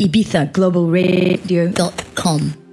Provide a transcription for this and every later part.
ibizaglobalradio.com.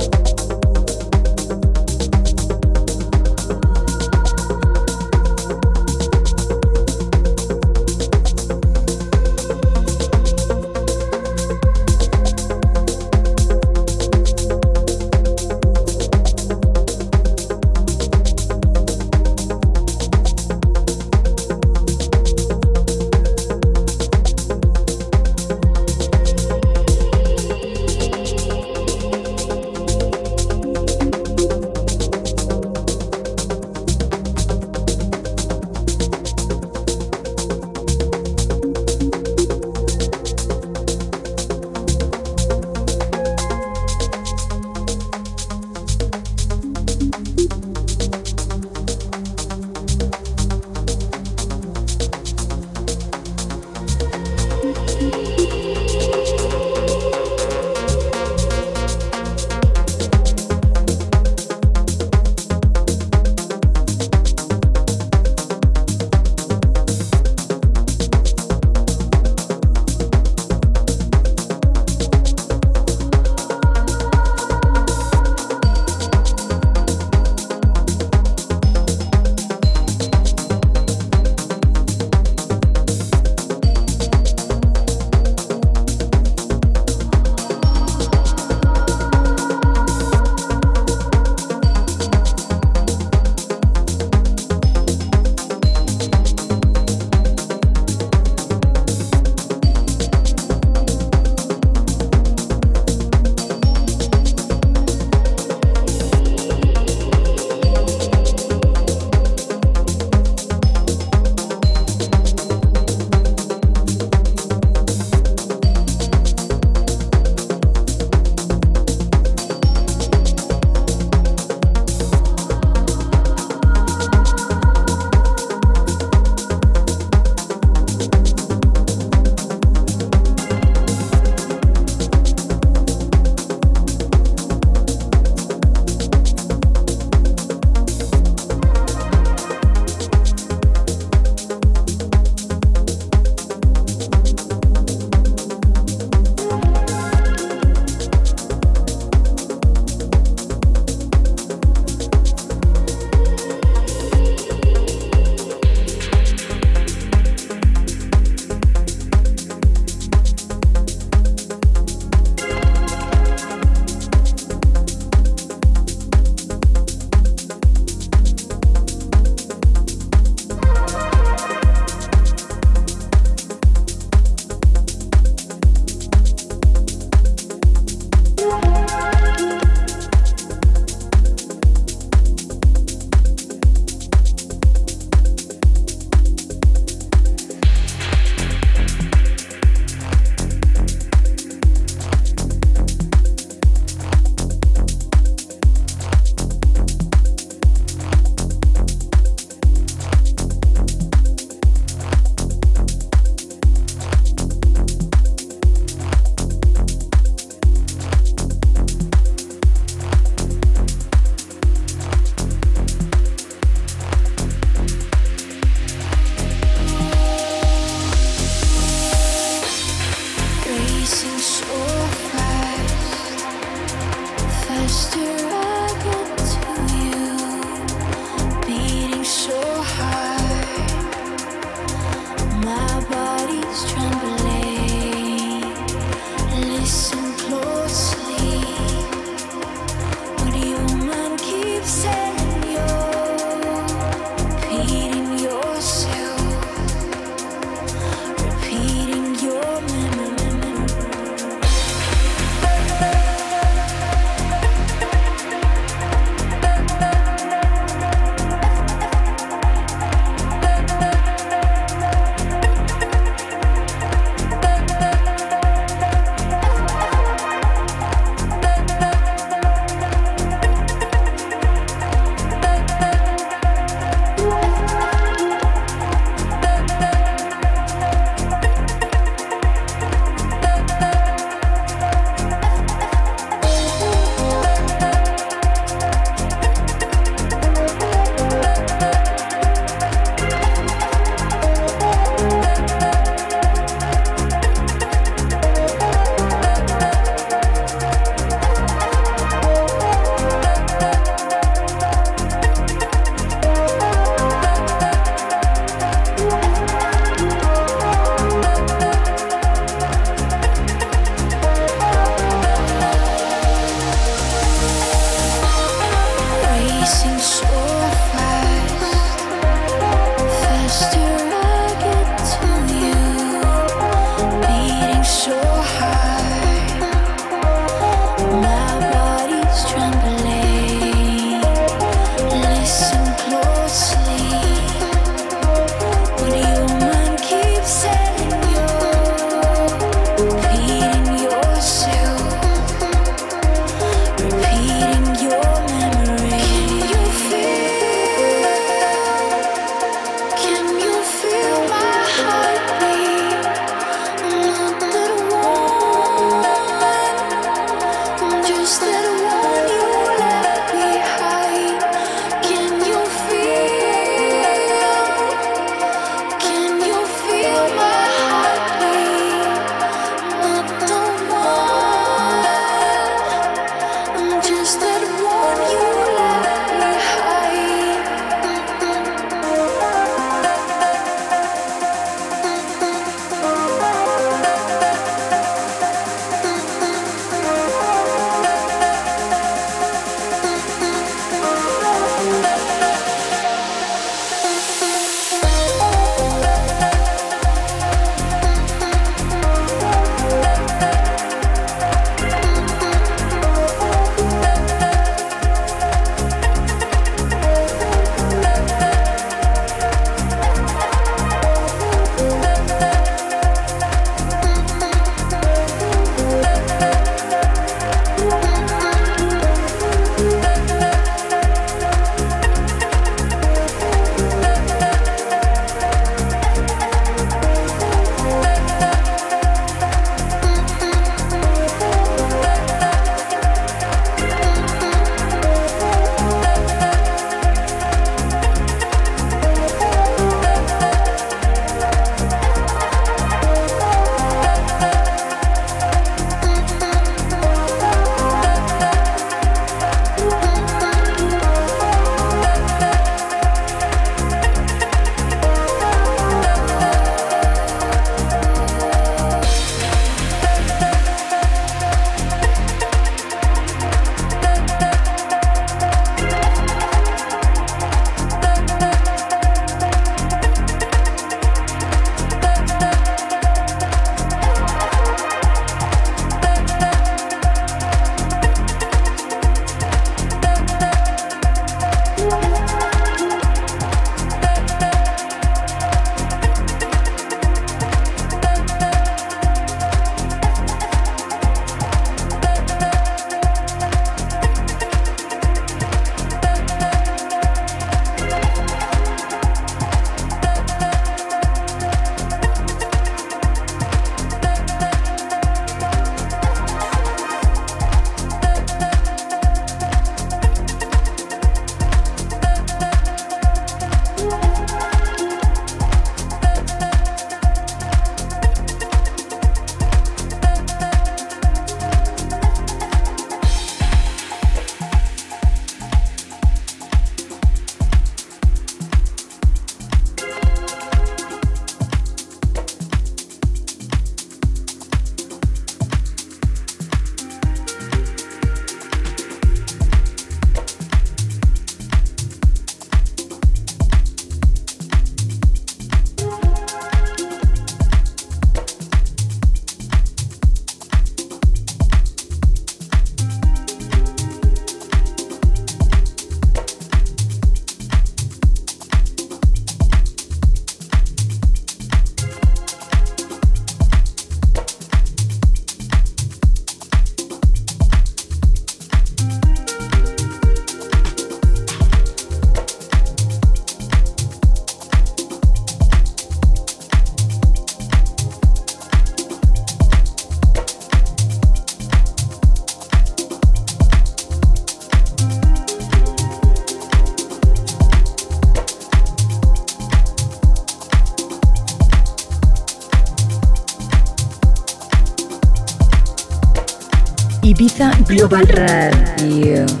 Global Radio.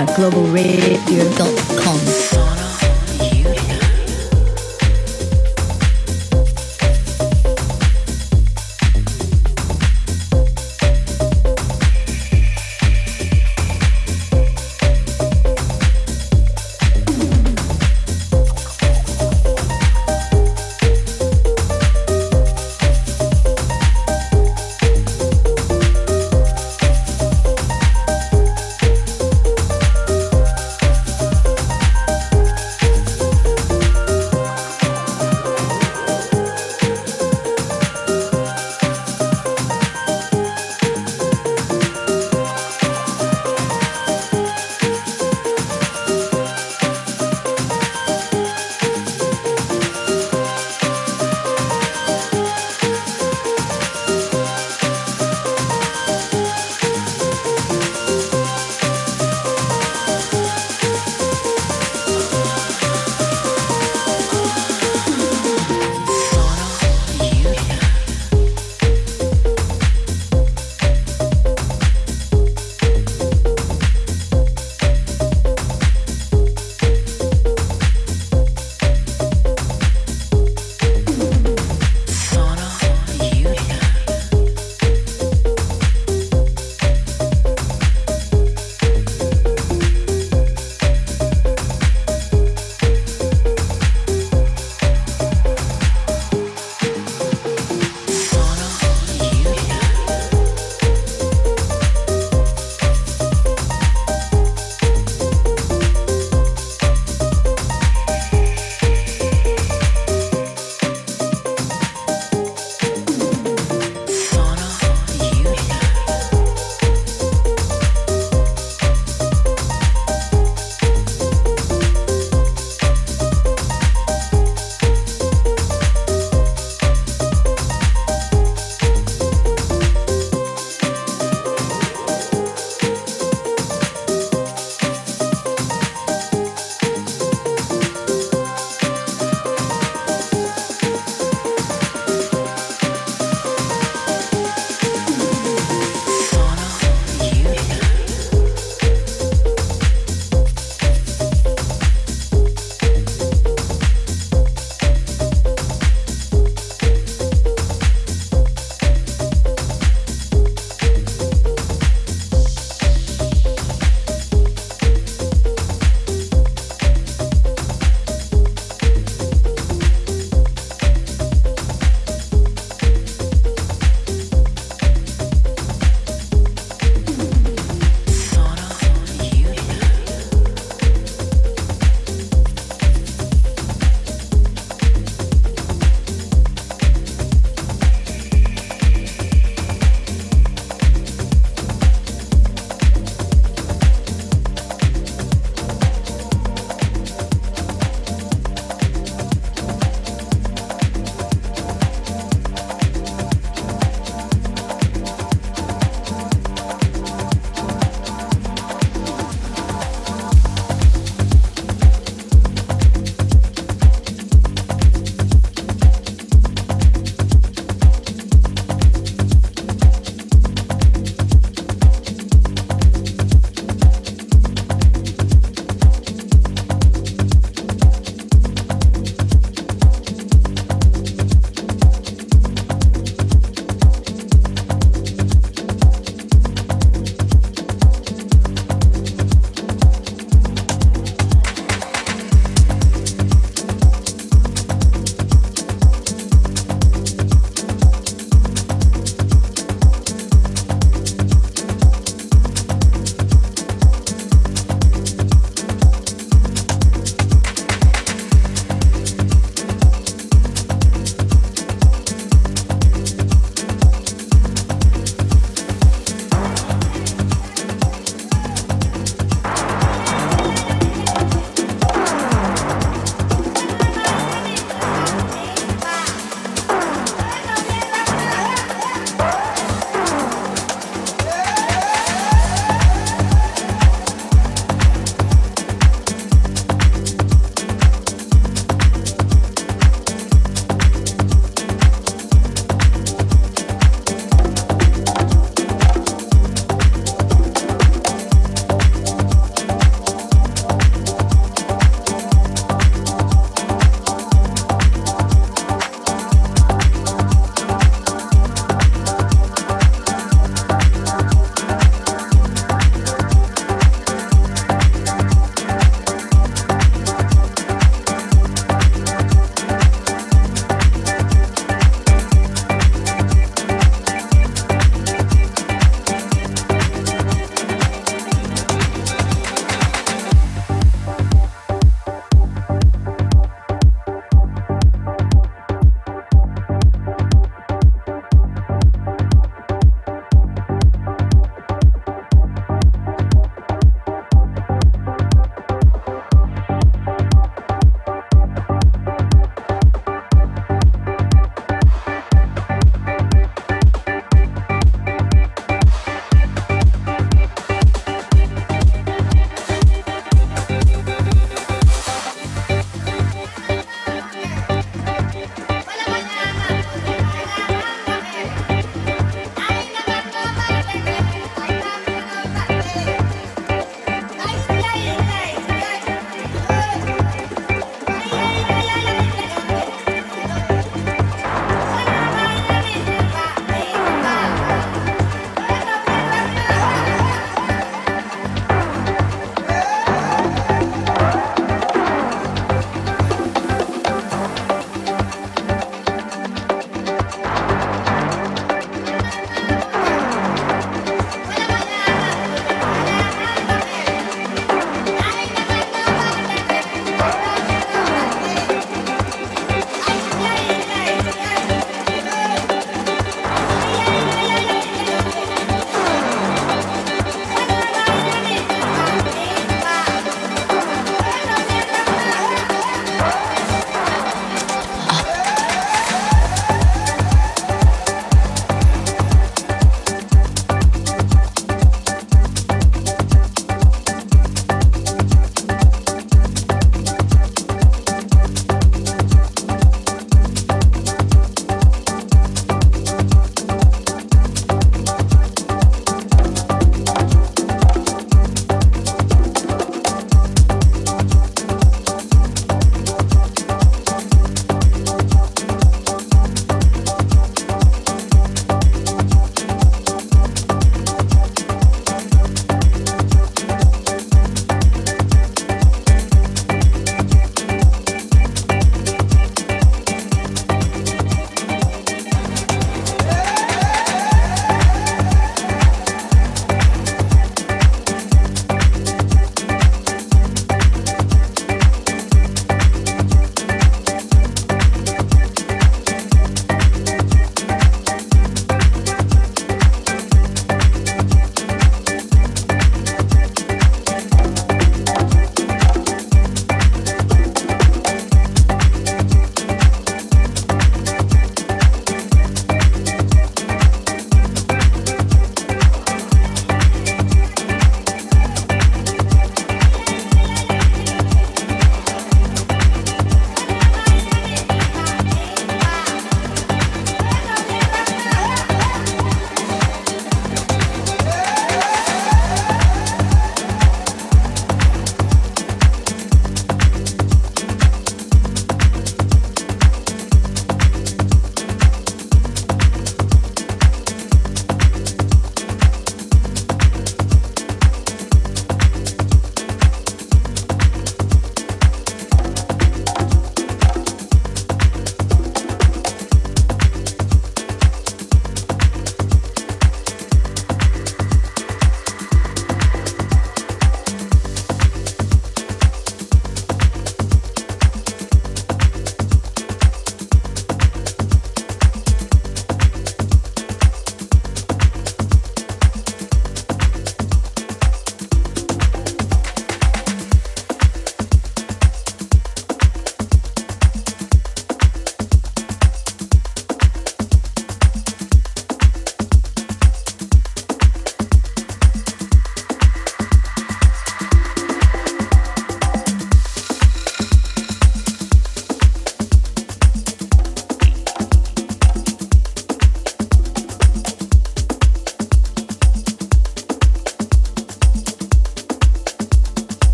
ibizaglobalradio.com.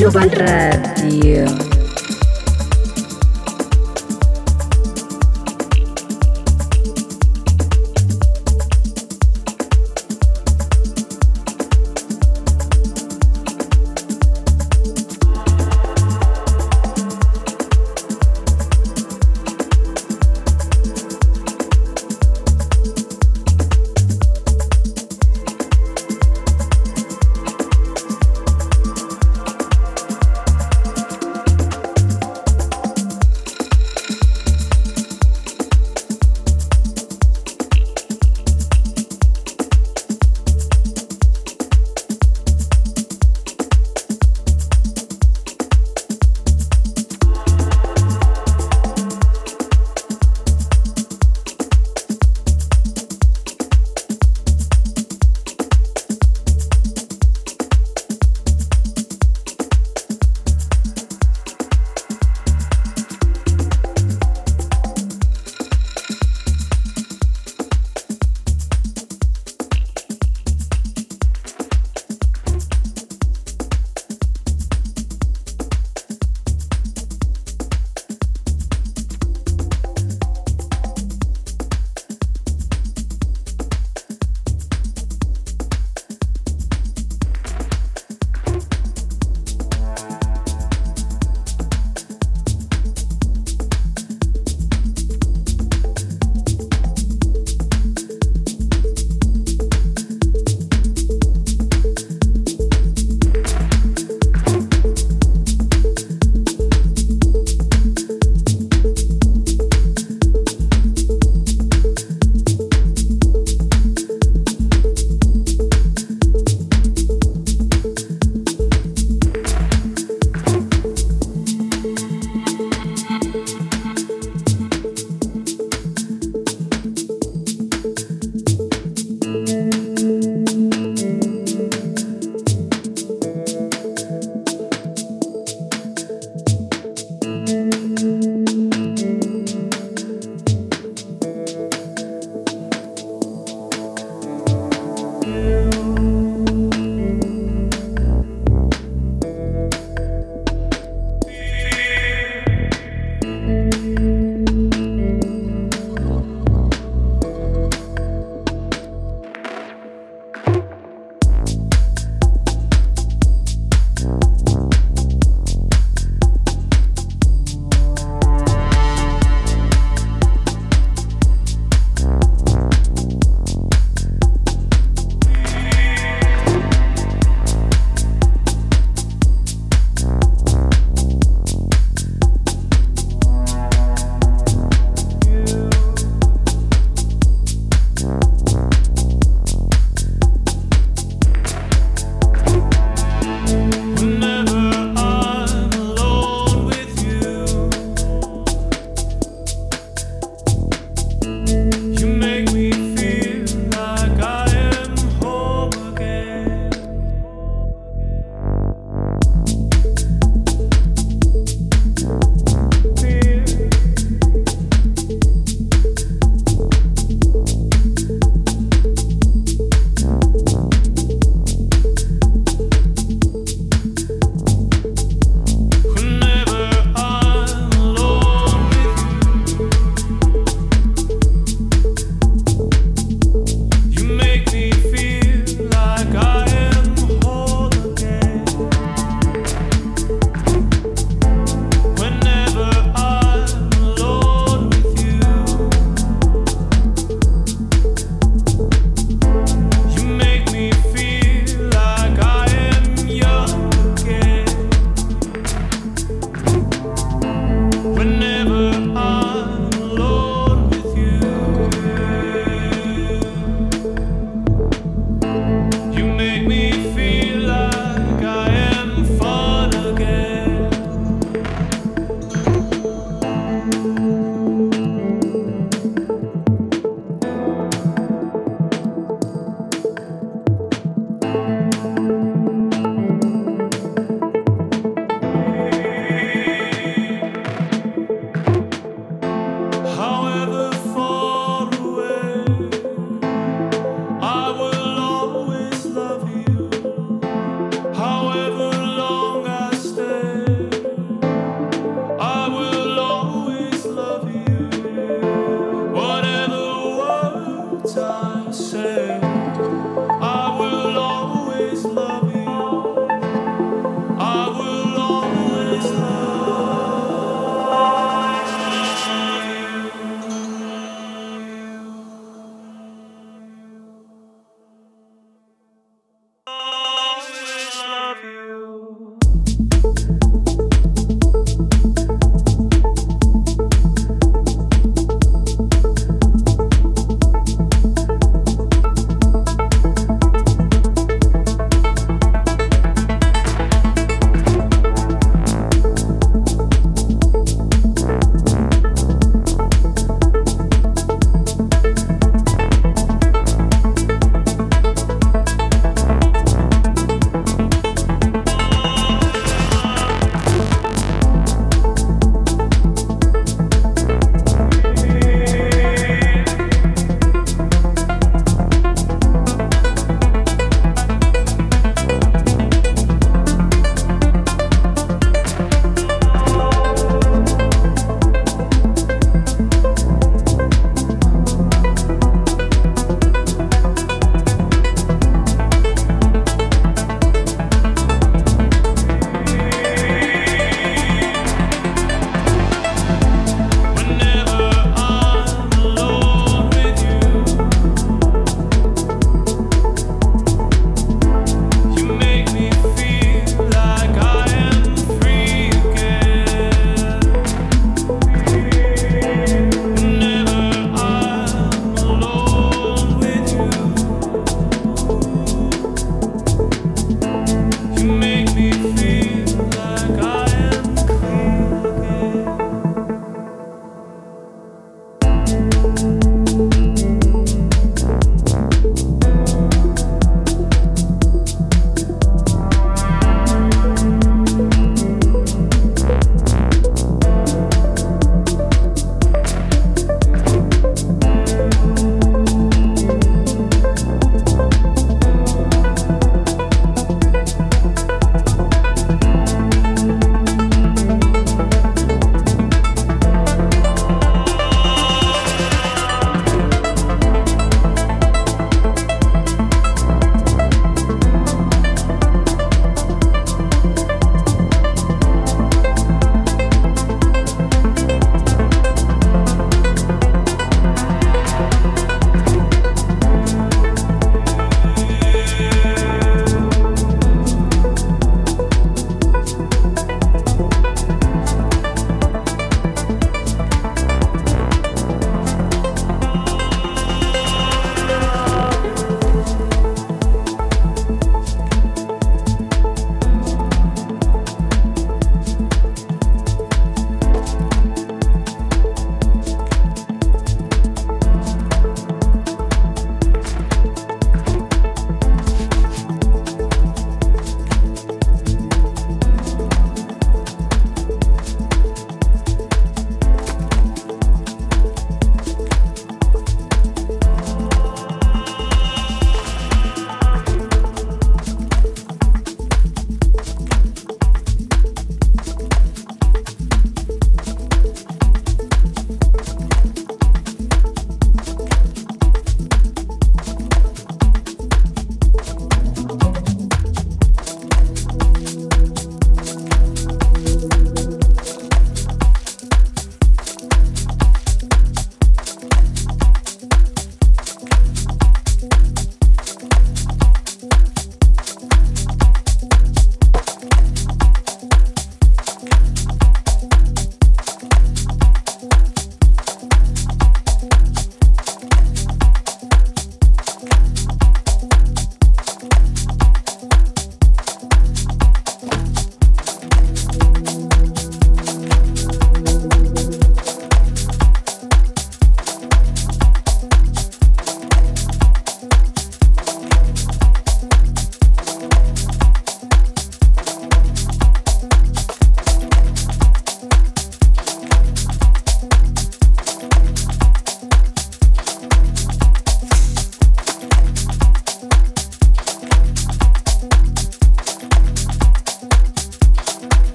Global Radio.